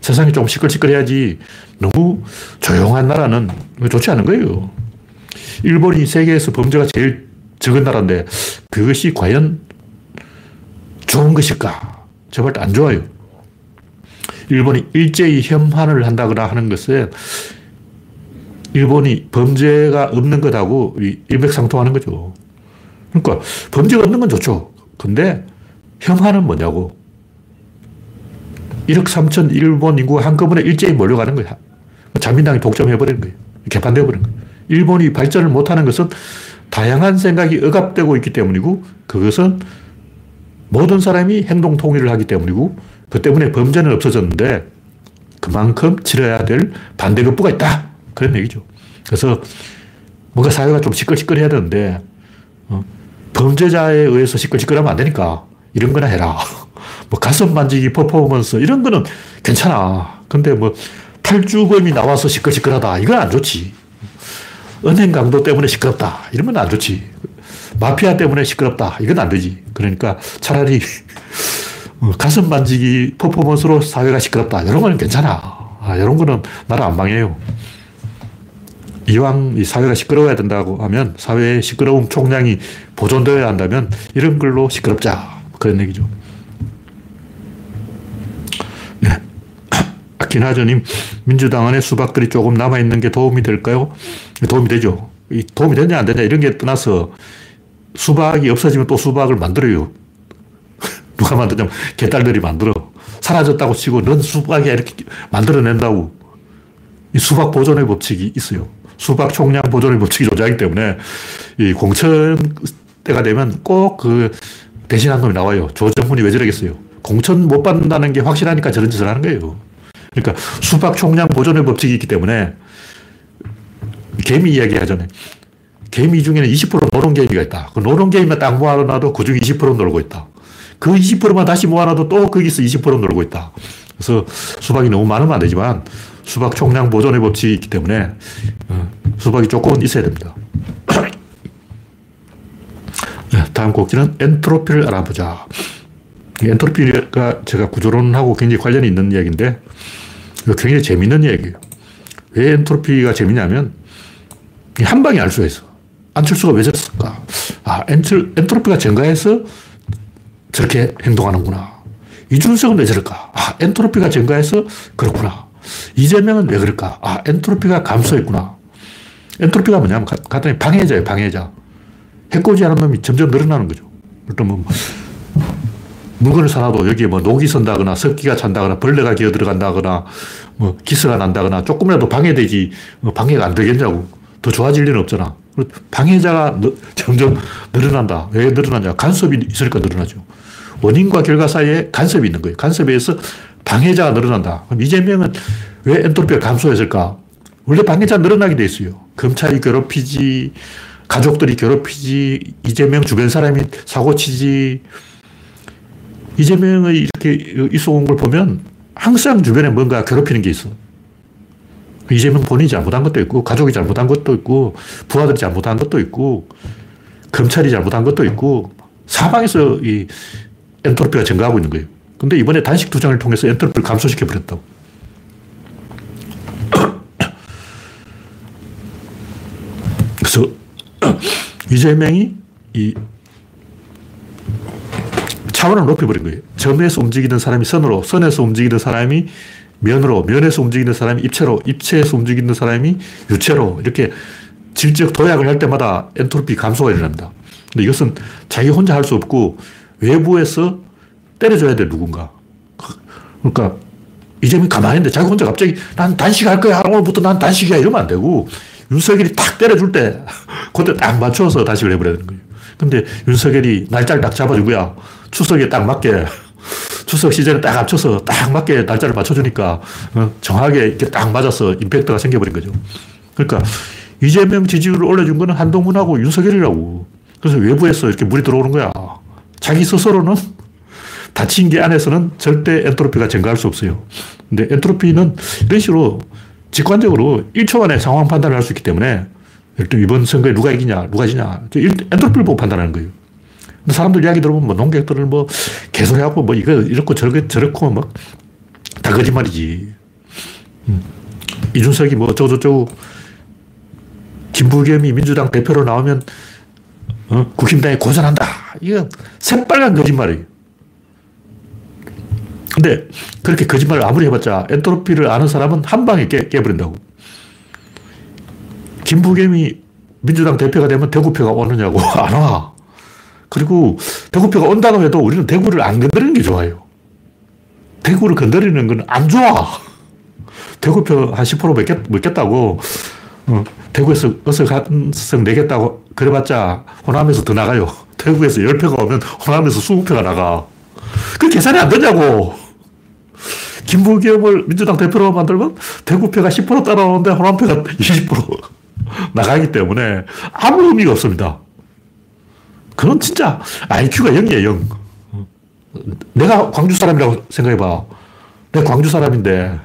세상이 좀 시끌시끌해야지 너무 조용한 나라는 좋지 않은 거예요. 일본이 세계에서 범죄가 제일 적은 나라인데 그것이 과연 좋은 것일까? 저발 안 좋아요. 일본이 일제히 혐한을 한다거나 하는 것은 일본이 범죄가 없는 것하고 일맥상통하는 거죠. 그러니까 범죄가 없는 건 좋죠. 근데 혐한은 뭐냐고. 1억 3천 일본 인구가 한꺼번에 일제히 몰려가는 거야. 자민당이 독점해버리는 거예요. 개판되어버린 거예요. 일본이 발전을 못하는 것은 다양한 생각이 억압되고 있기 때문이고 그것은 모든 사람이 행동 통일을 하기 때문이고 그 때문에 범죄는 없어졌는데 그만큼 치러야 될 반대급부가 있다. 그런 얘기죠. 그래서 뭔가 사회가 좀 시끌시끌해야 되는데 어, 범죄자에 의해서 시끌시끌하면 안 되니까 이런 거나 해라. *laughs* 뭐 가슴 만지기 퍼포먼스 이런 거는 괜찮아. 근데 뭐 탈주범이 나와서 시끌시끌하다. 이건 안 좋지. 은행 강도 때문에 시끄럽다. 이러면 안 좋지. 마피아 때문에 시끄럽다. 이건 안 되지. 그러니까 차라리 *laughs* 어, 가슴 만지기 퍼포먼스로 사회가 시끄럽다. 이런 거는 괜찮아. 아, 이런 거는 나를 안 방해요. 이왕 이 사회가 시끄러워야 된다고 하면 사회의 시끄러움 총량이 보존되어야 한다면 이런 걸로 시끄럽자. 그런 얘기죠. 네. 아키나저님, 민주당 안에 수박들이 조금 남아있는 게 도움이 될까요? 도움이 되죠. 도움이 되냐, 안 되냐, 이런 게 떠나서 수박이 없어지면 또 수박을 만들어요. *laughs* 누가 만드냐면 개딸들이 만들어. 사라졌다고 치고 넌 수박이야 이렇게 만들어낸다고. 이 수박 보존의 법칙이 있어요. 수박 총량 보존의 법칙이 존재하기 때문에 이 공천 때가 되면 꼭 그 대신 한 놈이 나와요. 조정훈이 왜 저러겠어요. 공천 못 받는다는 게 확실하니까 저런 짓을 하는 거예요. 그러니까 수박 총량 보존의 법칙이 있기 때문에 개미 이야기 하잖아요. 개미 중에는 20% 노론 개미가 있다. 그 노론 개미만 딱 모아놔도 그 중에 20% 놀고 있다. 그 20%만 다시 모아놔도 또 거기서 20% 놀고 있다. 그래서 수박이 너무 많으면 안 되지만 수박 총량 보존의 법칙이 있기 때문에 어, 수박이 조금은 있어야 됩니다. *clears throat* 네, 다음 꼭지는 엔트로피를 알아보자. 엔트로피가 제가 구조론하고 굉장히 관련이 있는 이야기인데 굉장히 재밌는 이야기예요. 왜 엔트로피가 재밌냐면 한 방에 알 수가 있어. 안철수가 왜 저랬을까? 아, 엔트, 엔트로피가 증가해서 저렇게 행동하는구나. 이준석은 왜 저럴까? 아, 엔트로피가 증가해서 그렇구나. 이재명은 왜 그럴까? 아, 엔트로피가 감소했구나. 엔트로피가 뭐냐면 간단히 방해자예요, 방해자. 해코지 하는 놈이 점점 늘어나는 거죠. 그러면 뭐 물건을 사놔도 여기에 뭐 녹이 선다거나 습기가 찬다거나 벌레가 기어 들어간다거나 뭐 기스가 난다거나 조금이라도 방해되지 뭐 방해가 안 되겠냐고. 더 좋아질 일은 없잖아. 방해자가 점점 늘어난다. 왜 늘어나냐? 간섭이 있으니까 늘어나죠. 원인과 결과 사이에 간섭이 있는 거예요. 간섭에 서 방해자가 늘어난다. 그럼 이재명은 왜 엔트로피가 감소했을까? 원래 방해자 늘어나게 돼 있어요. 검찰이 괴롭히지, 가족들이 괴롭히지, 이재명 주변 사람이 사고치지. 이재명의 이렇게 있어 걸 보면 항상 주변에 뭔가 괴롭히는 게 있어. 이재명 본인이 잘못한 것도 있고, 가족이 잘못한 것도 있고, 부하들이 잘못한 것도 있고, 검찰이 잘못한 것도 있고, 사방에서 이 엔트로피가 증가하고 있는 거예요. 근데 이번에 단식 투쟁을 통해서 엔트로피를 감소시켜 버렸다고. 그래서 이재명이 이 차원을 높여버린 거예요. 점에서 움직이는 사람이 선으로, 선에서 움직이는 사람이 면으로, 면에서 움직이는 사람이 입체로, 입체에서 움직이는 사람이 유체로 이렇게 질적 도약을 할 때마다 엔트로피 감소가 일어납니다. 근데 이것은 자기 혼자 할 수 없고 외부에서 때려줘야 돼, 누군가. 그러니까 이재명이 가만히 있는데 자기 혼자 갑자기 난 단식할 거야. 오늘부터 난 단식이야. 이러면 안 되고 윤석열이 탁 때려줄 때 *laughs* 그때 딱 맞춰서 단식을 해버려야 되는 거예요. 근데 윤석열이 날짜를 딱 잡아주고야 추석에 딱 맞게 추석 시즌에 딱 합쳐서 딱 맞게 날짜를 맞춰주니까 어, 정확하게 이렇게 딱 맞아서 임팩트가 생겨버린 거죠. 그러니까 이재명 지지율을 올려준 거는 한동훈하고 윤석열이라고. 그래서 외부에서 이렇게 물이 들어오는 거야. 자기 스스로는 닫힌 게 안에서는 절대 엔트로피가 증가할 수 없어요. 근데 엔트로피는 이런 식으로 직관적으로 1초 안에 상황 판단을 할 수 있기 때문에 이번 선거에 누가 이기냐, 누가 지냐, 엔트로피를 보고 판단하는 거예요. 사람들 이야기 들어보면 뭐 농객들은 뭐 개소리하고 뭐 이거 이렇고 저렇고 저렇고 막 다 거짓말이지. 음. 이준석이 뭐 저저저 김부겸이 민주당 대표로 나오면 어? 국힘당에 고전한다. 이건 새빨간 거짓말이에요. 근데 그렇게 거짓말을 아무리 해봤자 엔트로피를 아는 사람은 한 방에 깨, 깨버린다고. 김부겸이 민주당 대표가 되면 대구표가 오느냐고. *laughs* 안 와. 그리고 대구표가 온다고 해도 우리는 대구를 안 건드리는 게 좋아요. 대구를 건드리는 건 안 좋아. 대구표 한 10% 먹겠, 먹겠다고. 어, 대구에서 어석한성 내겠다고 그래봤자 호남에서 더 나가요. 대구에서 10표가 오면 호남에서 20표가 나가. 그 계산이 안 되냐고. 김부겸을 민주당 대표로 만들면 대구표가 10% 따라오는데 호남표가 20% *laughs* 나가기 때문에 아무 의미가 없습니다. 그건 진짜 IQ가 0이에요, 0. 내가 광주 사람이라고 생각해봐. 내가 광주 사람인데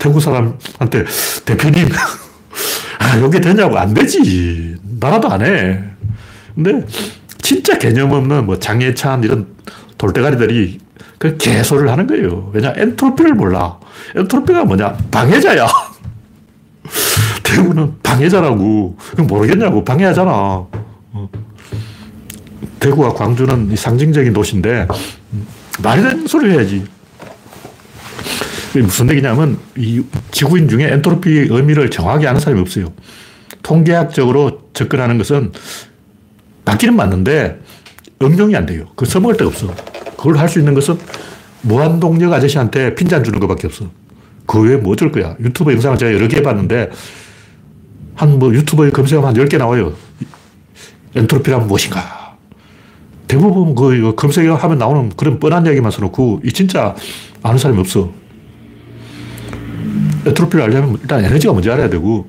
대구 사람한테 대표님 아, 여기 되냐고. 안 되지. 나라도 안 해. 근데 진짜 개념 없는 뭐 장예찬 이런 돌대가리들이 그 개소를 하는 거예요. 왜냐? 엔트로피를 몰라. 엔트로피가 뭐냐? 방해자야. *laughs* 대구는 방해자라고. 그럼 모르겠냐고. 방해하잖아. 어. 대구와 광주는 상징적인 도시인데, 말이 되는 소리를 해야지. 무슨 얘기냐면, 이 지구인 중에 엔트로피 의미를 정확히 아는 사람이 없어요. 통계학적으로 접근하는 것은 맞기는 맞는데, 응용이 안 돼요. 그 써먹을 데가 없어. 그걸 할 수 있는 것은 무한동력 아저씨한테 핀잔 주는 것밖에 없어. 그 외에 뭐 어쩔 거야. 유튜브 영상을 제가 여러 개 해봤는데, 한 뭐 유튜브에 검색하면 한 10개 나와요. 엔트로피란 무엇인가. 대부분 그 검색하면 나오는 그런 뻔한 이야기만 써놓고, 이 진짜 아는 사람이 없어. 엔트로피를 알려면 일단 에너지가 뭔지 알아야 되고,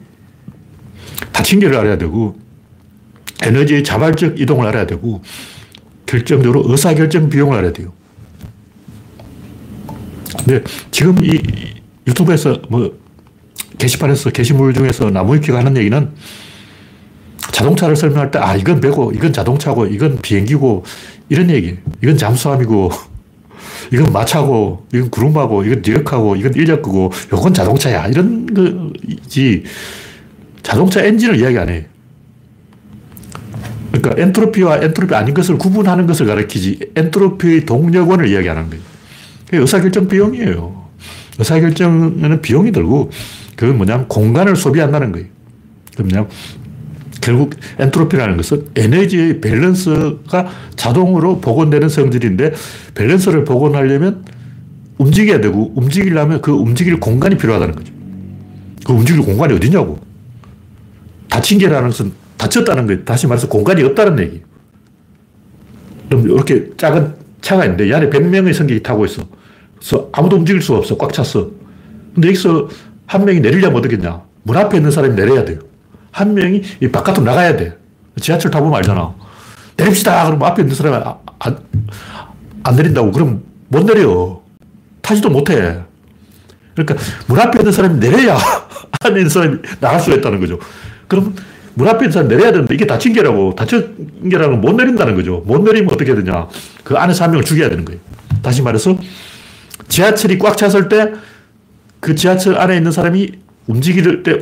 다친계를 알아야 되고, 에너지의 자발적 이동을 알아야 되고, 결정적으로 의사결정 비용을 알아야 돼요. 근데 지금 이 유튜브에서 뭐 게시판에서 게시물 중에서 나무위키가 하는 얘기는 자동차를 설명할 때, 아, 이건 배고, 이건 자동차고, 이건 비행기고, 이런 얘기. 이건 잠수함이고, *laughs* 이건 마차고, 이건 구름하고, 이건 디럭하고, 이건 인력거고, 요건 자동차야. 이런 거지. 자동차 엔진을 이야기 안 해. 그러니까 엔트로피와 엔트로피 아닌 것을 구분하는 것을 가리키지 엔트로피의 동력원을 이야기하는 거예요. 의사결정 비용이에요. 의사결정에는 비용이 들고 그건 뭐냐면 공간을 소비한다는 거예요. 그럼 결국 엔트로피라는 것은 에너지의 밸런스가 자동으로 복원되는 성질인데 밸런스를 복원하려면 움직여야 되고 움직이려면 그 움직일 공간이 필요하다는 거죠. 그 움직일 공간이 어디냐고. 닫힌 계라는 것은 닫혔다는 거예요. 다시 말해서 공간이 없다는 얘기. 그럼 이렇게 작은 차가 있는데 이 안에 100명의 승객이 타고 있어. 그래서 아무도 움직일 수가 없어. 꽉 찼어. 근데 여기서 한 명이 내리려면 어떻겠냐. 문 앞에 있는 사람이 내려야 돼요. 한 명이 이 바깥으로 나가야 돼. 지하철 타보면 알잖아. 내립시다. 그러면 앞에 있는 사람이 안, 안, 안 내린다고. 그럼 못 내려. 타지도 못해. 그러니까 문 앞에 있는 사람이 내려야 *laughs* 안에 있는 사람이 나갈 수가 있다는 거죠. 그럼 문 앞에 있는 사람 내려야 되는데 이게 닫힌 게라고. 닫힌 게라는 못 내린다는 거죠. 못 내리면 어떻게 되냐. 그 안에서 한 명을 죽여야 되는 거예요. 다시 말해서 지하철이 꽉 찼을 때 그 지하철 안에 있는 사람이 움직일 때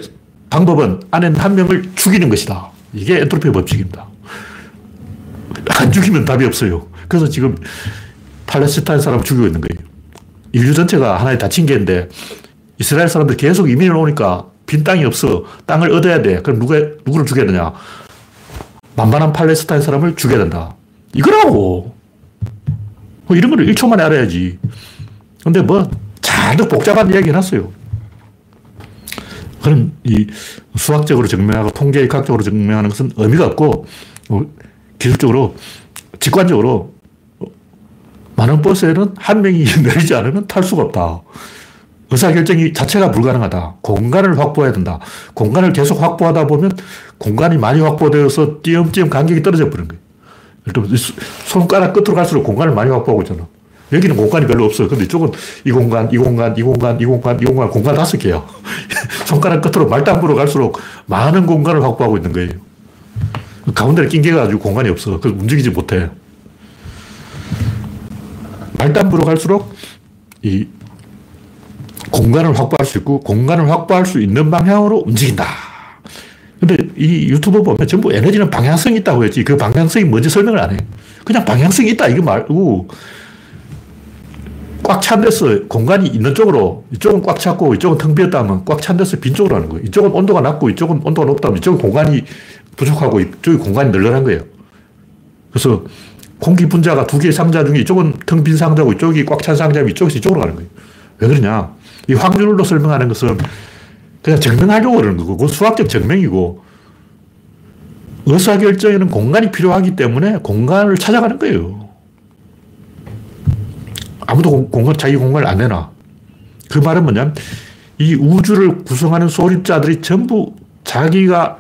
방법은 있는 한 명을 죽이는 것이다. 이게 엔트로피 법칙입니다. 안 죽이면 답이 없어요. 그래서 지금 팔레스타인 사람을 죽이고 있는 거예요. 인류 전체가 하나의 닫힌 게인데 이스라엘 사람들 계속 이민을 오니까 빈 땅이 없어. 땅을 얻어야 돼. 그럼 누가, 누구를 죽여야 되냐? 만만한 팔레스타인 사람을 죽여야 된다. 이거라고. 뭐 이런 걸 1초 만에 알아야지. 근데 뭐, 잔뜩 복잡한 이야기 해놨어요. 그런 이 수학적으로 증명하고 통계학적으로 증명하는 것은 의미가 없고, 어, 기술적으로, 직관적으로, 많은 버스에는 한 명이 *laughs* 내리지 않으면 탈 수가 없다. 의사결정이 자체가 불가능하다. 공간을 확보해야 된다. 공간을 계속 확보하다 보면 공간이 많이 확보되어서 띄엄띄엄 간격이 떨어져 버린 거예요. 손가락 끝으로 갈수록 공간을 많이 확보하고 있잖아. 여기는 공간이 별로 없어. 근데 이쪽은 이 공간, 이 공간, 이 공간, 이 공간, 이 공간, 공간 다섯 개야. *laughs* 손가락 끝으로 말단부로 갈수록 많은 공간을 확보하고 있는 거예요. 가운데를 낑겨 가지고 공간이 없어. 그래서 움직이지 못해. 말단부로 갈수록 이 공간을 확보할 수 있고 공간을 확보할 수 있는 방향으로 움직인다. 근데 이 유튜브 보면 전부 에너지는 방향성이 있다고 했지. 그 방향성이 뭔지 설명을 안 해. 그냥 방향성이 있다. 이거 말고 꽉 찬 데서 공간이 있는 쪽으로 이쪽은 꽉 찼고 이쪽은 텅 비었다 하면 꽉 찬 데서 빈 쪽으로 하는 거예요. 이쪽은 온도가 낮고 이쪽은 온도가 높다 하면 이쪽은 공간이 부족하고 이쪽이 공간이 널널한 거예요. 그래서 공기 분자가 두 개의 상자 중에 이쪽은 텅 빈 상자고 이쪽이 꽉 찬 상자면 이쪽에서 이쪽으로 가는 거예요. 왜 그러냐? 이 확률로 설명하는 것은 그냥 증명하려고 그러는 거고, 그건 수학적 증명이고, 의사결정에는 공간이 필요하기 때문에 공간을 찾아가는 거예요. 아무도 공간, 자기 공간을 안 내놔. 그 말은 뭐냐면, 이 우주를 구성하는 소립자들이 전부 자기가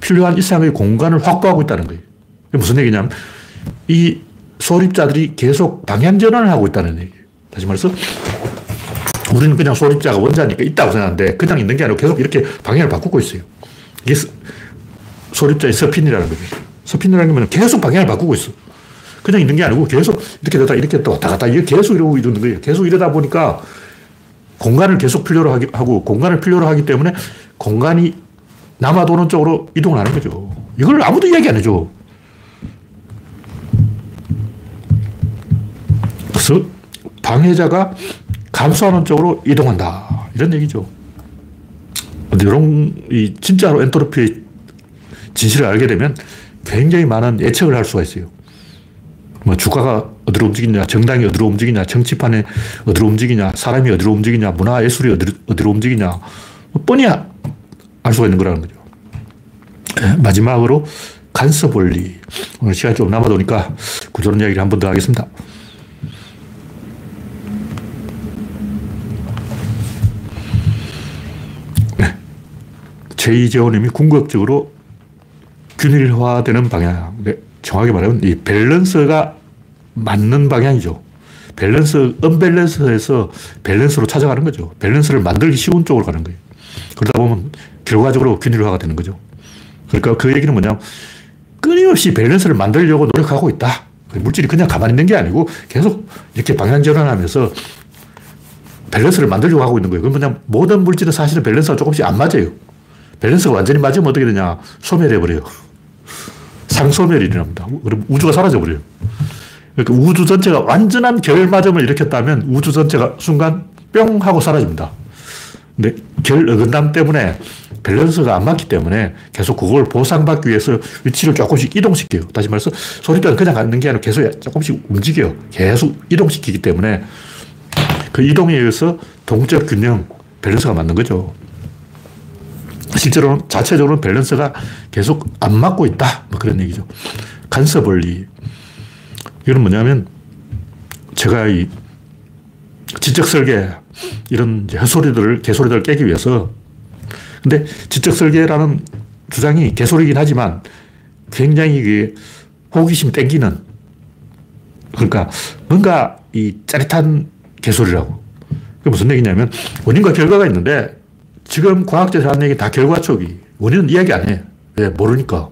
필요한 이상의 공간을 확보하고 있다는 거예요. 무슨 얘기냐면, 이 소립자들이 계속 방향 전환을 하고 있다는 얘기예요. 다시 말해서, 우리는 그냥 소립자가 원자니까 있다고 생각하는데 그냥 있는 게 아니고 계속 이렇게 방향을 바꾸고 있어요. 이게 소립자의 서핀이라는 거죠. 서핀이라는 건 계속 방향을 바꾸고 있어. 그냥 있는 게 아니고 계속 이렇게 되다 이렇게 또 왔다 갔다 계속 이러고 이러는 거예요. 계속 이러다 보니까 공간을 계속 필요로 하고 공간을 필요로 하기 때문에 공간이 남아도는 쪽으로 이동을 하는 거죠. 이걸 아무도 이야기 안 해줘. 그래서 방해자가 감소하는 쪽으로 이동한다. 이런 얘기죠. 이런, 이, 진짜로 엔트로피의 진실을 알게 되면 굉장히 많은 예측을 할 수가 있어요. 뭐 주가가 어디로 움직이냐, 정당이 어디로 움직이냐, 정치판에 어디로 움직이냐, 사람이 어디로 움직이냐, 문화 예술이 어디로, 어디로 움직이냐, 뭐 뻔히 알 수가 있는 거라는 거죠. 네, 마지막으로 간섭 원리. 오늘 시간이 좀 남아도니까 구조론 이야기를 한 번 더 하겠습니다. 제이재호님이 궁극적으로 균일화되는 방향. 네, 정확히 말하면 이 밸런스가 맞는 방향이죠. 밸런스, 언밸런스에서 밸런스로 찾아가는 거죠. 밸런스를 만들기 쉬운 쪽으로 가는 거예요. 그러다 보면 결과적으로 균일화가 되는 거죠. 그러니까 그 얘기는 뭐냐면 끊임없이 밸런스를 만들려고 노력하고 있다. 물질이 그냥 가만히 있는 게 아니고 계속 이렇게 방향 전환하면서 밸런스를 만들려고 하고 있는 거예요. 그럼 그냥 모든 물질은 사실은 밸런스가 조금씩 안 맞아요. 밸런스가 완전히 맞으면 어떻게 되냐. 소멸해버려요. *laughs* 상소멸이 일어납니다. 그럼 우주가 사라져버려요. 그러니까 우주 전체가 완전한 결맞음을 일으켰다면 우주 전체가 순간 뿅 하고 사라집니다. 근데 결 어긋남 때문에 밸런스가 안 맞기 때문에 계속 그걸 보상받기 위해서 위치를 조금씩 이동시켜요. 다시 말해서 소리뼈는 그냥 가는 게 아니라 계속 조금씩 움직여요. 계속 이동시키기 때문에 그 이동에 의해서 동적 균형, 밸런스가 맞는 거죠. 실제로는 자체적으로 밸런스가 계속 안 맞고 있다. 뭐 그런 얘기죠. 간섭 원리. 이건 뭐냐면 제가 이 지적 설계 이런 헛소리들을 개소리들을 깨기 위해서 근데 지적 설계라는 주장이 개소리긴 하지만 굉장히 그 호기심이 땡기는 그러니까 뭔가 이 짜릿한 개소리라고. 그게 무슨 얘기냐면 원인과 결과가 있는데 지금 과학자들이 하는 얘기 다 결과적이. 원인은 이야기 안 해. 왜? 모르니까.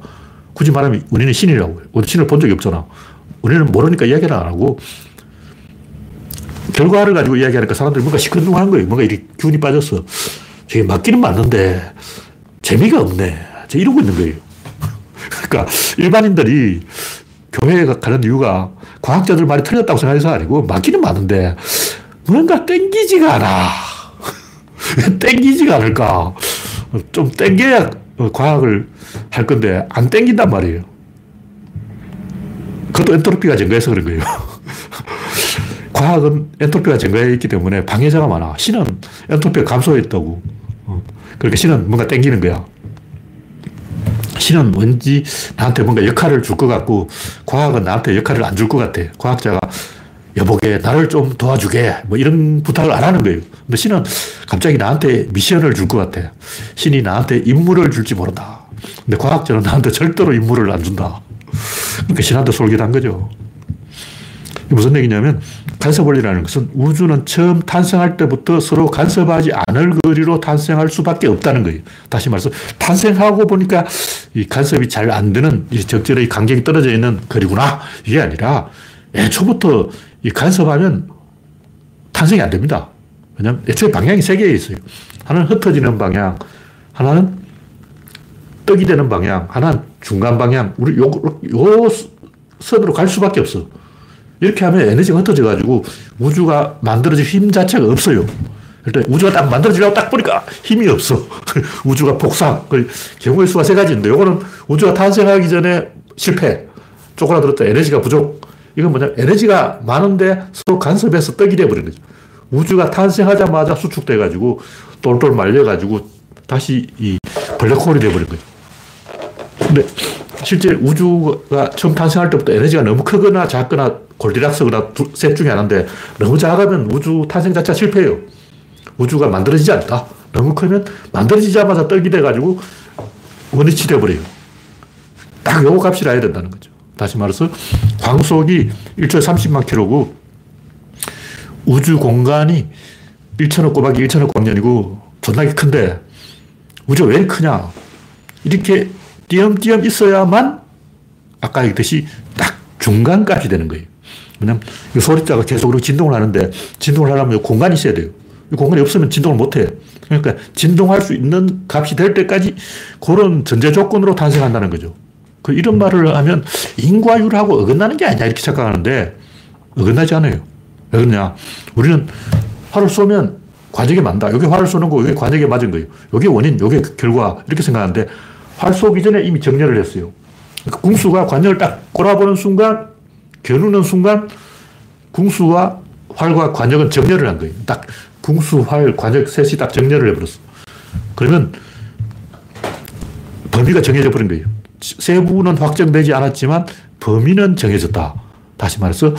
굳이 말하면 원인은 신이라고. 신을 본 적이 없잖아. 원인은 모르니까 이야기를 안 하고 결과를 가지고 이야기하니까 사람들이 뭔가 시큰둥한 거예요. 뭔가 이렇게 기운이 빠졌어. 저게 맞기는 맞는데 재미가 없네. 저 이러고 있는 거예요. *laughs* 그러니까 일반인들이 교회에 가는 이유가 과학자들 말이 틀렸다고 생각해서 아니고 맞기는 맞는데 뭔가 땡기지가 않아. *laughs* 땡기지가 않을까. 좀 땡겨야 과학을 할 건데 안 땡긴단 말이에요. 그것도 엔트로피가 증가해서 그런 거예요. *laughs* 과학은 엔트로피가 증가해 있기 때문에 방해자가 많아. 신은 엔트로피가 감소했다고. 어. 그러니까 신은 뭔가 땡기는 거야. 신은 왠지 나한테 뭔가 역할을 줄 것 같고 과학은 나한테 역할을 안 줄 것 같아. 과학자가 여보게 나를 좀 도와주게 뭐 이런 부탁을 안 하는 거예요. 근데 신은 갑자기 나한테 미션을 줄 것 같아. 신이 나한테 임무를 줄지 모른다. 근데 과학자는 나한테 절대로 임무를 안 준다. 그러니까 신한테 솔깃한 거죠. 무슨 얘기냐면 간섭 원리라는 것은 우주는 처음 탄생할 때부터 서로 간섭하지 않을 거리로 탄생할 수밖에 없다는 거예요. 다시 말해서 탄생하고 보니까 이 간섭이 잘 안 되는 적절히 간격이 떨어져 있는 거리구나. 이게 아니라 애초부터 이 간섭하면 탄생이 안 됩니다. 왜냐하면 애초에 방향이 세 개 있어요. 하나는 흩어지는 방향, 하나는 떡이 되는 방향, 하나는 중간 방향. 우리 요, 요 선으로 갈 수밖에 없어. 이렇게 하면 에너지가 흩어져가지고 우주가 만들어질 힘 자체가 없어요. 일단 우주가 딱 만들어지려고 딱 보니까 힘이 없어. *laughs* 우주가. 그 경우의 수가 세 가지인데, 요거는 우주가 탄생하기 전에 실패. 쪼그라들었다. 에너지가 부족. 이건 뭐냐. 에너지가 많은데 서로 간섭해서 떡이 돼버린 거죠. 우주가 탄생하자마자 수축돼가지고 똘똘 말려가지고 다시 이 블랙홀이 돼버린 거죠. 근데 실제 우주가 처음 탄생할 때부터 에너지가 너무 크거나 작거나 골디락스거나 두, 셋 중에 하나인데 너무 작으면 우주 탄생 자체가 실패해요. 우주가 만들어지지 않다. 너무 크면 만들어지자마자 떡이 돼가지고 원위치 돼버려요. 딱 요거 값이 나야 된다는 거죠. 다시 말해서 광속이 1초에 30만 킬로고 우주 공간이 1천억 꼬박이 1천억 광년이고 존나게 큰데 우주가 왜 크냐? 이렇게 띄엄띄엄 있어야만 아까 얘기했듯이 딱 중간값이 되는 거예요. 왜냐면 이 소리자가 계속 진동을 하는데 진동을 하려면 공간이 있어야 돼요. 공간이 없으면 진동을 못 해. 그러니까 진동할 수 있는 값이 될 때까지 그런 전제 조건으로 탄생한다는 거죠. 그 이런 말을 하면 인과율하고 어긋나는 게 아니냐 이렇게 생각하는데 어긋나지 않아요. 왜 그러냐. 우리는 활을 쏘면 관역에 맞다. 여기 활을 쏘는 거, 여기 관역에 맞은 거예요. 여기 원인, 여기 결과. 이렇게 생각하는데 활 쏘기 전에 이미 정렬을 했어요. 그러니까 궁수가 관역을 딱 꼬라보는 순간, 겨누는 순간, 궁수와 활과 관역은 정렬을 한 거예요. 딱 궁수, 활, 관역 셋이 딱 정렬을 해버렸어. 그러면 범위가 정해져 버린 거예요. 세부는 확정되지 않았지만 범위는 정해졌다. 다시 말해서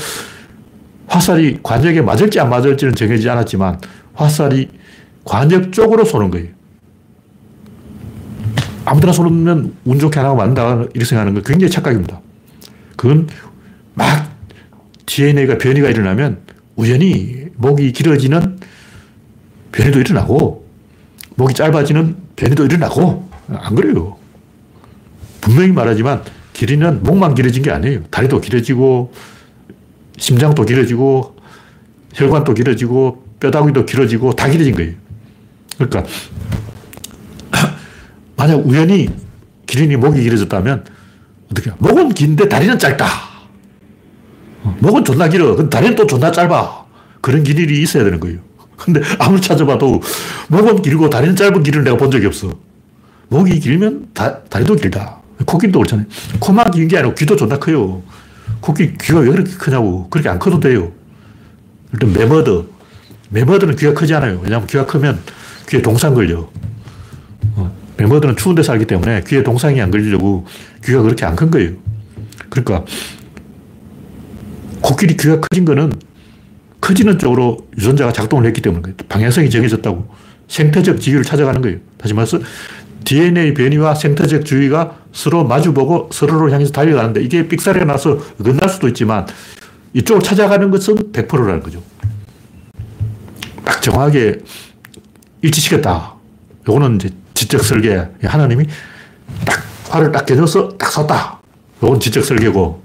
화살이 관역에 맞을지 안 맞을지는 정해지지 않았지만 화살이 관역 쪽으로 쏘는 거예요. 아무데나 쏘면 운 좋게 하나가 맞는다. 이렇게 생각하는 건 굉장히 착각입니다. 그건 막 DNA가 변이가 일어나면 우연히 목이 길어지는 변이도 일어나고 목이 짧아지는 변이도 일어나고 안 그래요. 분명히 말하지만 길이는 목만 길어진 게 아니에요. 다리도 길어지고 심장도 길어지고 혈관도 길어지고 뼈다귀도 길어지고 다 길어진 거예요. 그러니까 만약 우연히 기린이 목이 길어졌다면 어떻게 목은 긴데 다리는 짧다. 어, 목은 존나 길어. 근데 다리는 또 존나 짧아. 그런 길이 있어야 되는 거예요. *laughs* 근데 아무리 찾아봐도 목은 길고 다리는 짧은 길을 내가 본 적이 없어. 목이 길면 다, 다리도 길다. 코끼리도 그렇잖아요. 코만 긴 게 아니고 귀도 존나 커요. 코끼리 귀가 왜 그렇게 크냐고. 그렇게 안 커도 돼요. 일단 매머드. 매머드는 귀가 크지 않아요. 왜냐하면 귀가 크면 귀에 동상 걸려. 어, 매머드는 추운 데 살기 때문에 귀에 동상이 안 걸리려고 귀가 그렇게 안 큰 거예요. 그러니까 코끼리 귀가 커진 거는 커지는 쪽으로 유전자가 작동을 했기 때문에 방향성이 정해졌다고 생태적 지위를 찾아가는 거예요. 다시 말해서 DNA 변이와 생태적 주의가 서로 마주보고 서로를 향해서 달려가는데 이게 삑사리가 나서 어긋날 수도 있지만 이쪽을 찾아가는 것은 100%라는 거죠. 딱 정확하게 일치시켰다. 요거는 이제 지적 설계. 하나님이 딱 활을 딱 겨눠서 딱 섰다. 요건 지적 설계고.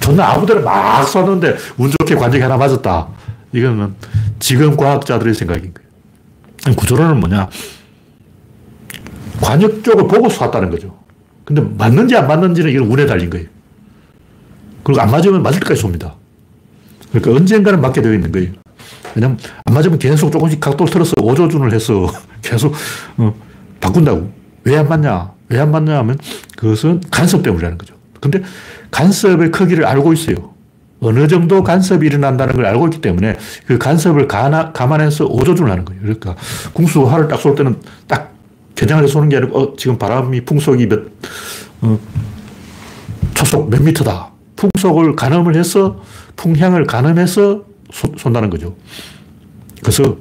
존나 아무데나 막 쐈는데 운 좋게 관절이 하나 맞았다. 이거는 지금 과학자들의 생각인 거예요. 구조론은 뭐냐. 관역 쪽을 보고 쐈다는 거죠. 근데 맞는지 안 맞는지는 이건 운에 달린 거예요. 그리고 안 맞으면 맞을 때까지 쏩니다. 그러니까 언젠가는 맞게 되어 있는 거예요. 왜냐면 안 맞으면 계속 조금씩 각도를 틀어서 오조준을 해서 *laughs* 계속 어, 바꾼다고. 왜 안 맞냐? 왜 안 맞냐 하면 그것은 간섭 때문이라는 거죠. 근데 간섭의 크기를 알고 있어요. 어느 정도 간섭이 일어난다는 걸 알고 있기 때문에 그 간섭을 가나, 감안해서 오조준을 하는 거예요. 그러니까 궁수 활을 딱쏠 때는 딱 겨냥을 해서 쏘는 게 아니고 어, 지금 바람이 풍속이 몇, 어, 초속 몇 미터다. 풍속을 가늠을 해서 풍향을 가늠해서 쏜다는 거죠. 그래서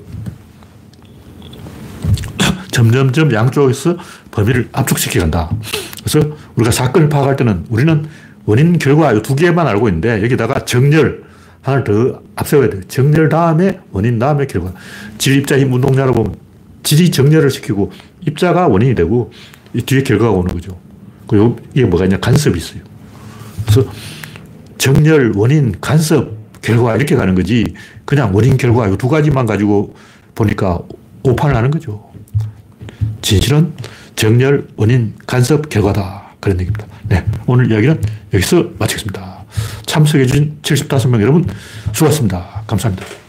*clears throat* 점점점 양쪽에서 범위를 압축시켜 간다. 그래서 우리가 사건을 파악할 때는 우리는 원인, 결과 두 개만 알고 있는데 여기다가 정렬 하나를 더 앞세워야 돼요. 정렬 다음에 원인 다음에 결과. 질, 입자, 힘, 운동자로 보면 질이 정렬을 시키고 입자가 원인이 되고 이 뒤에 결과가 오는 거죠. 그리고 이게 뭐가 있냐 간섭이 있어요. 그래서 정렬, 원인, 간섭, 결과 이렇게 가는 거지 그냥 원인, 결과 이 두 가지만 가지고 보니까 오판을 하는 거죠. 진실은 정렬, 원인, 간섭, 결과다. 그런 얘기입니다. 네. 오늘 이야기는 여기서 마치겠습니다. 참석해주신 75명 여러분 수고하셨습니다. 감사합니다.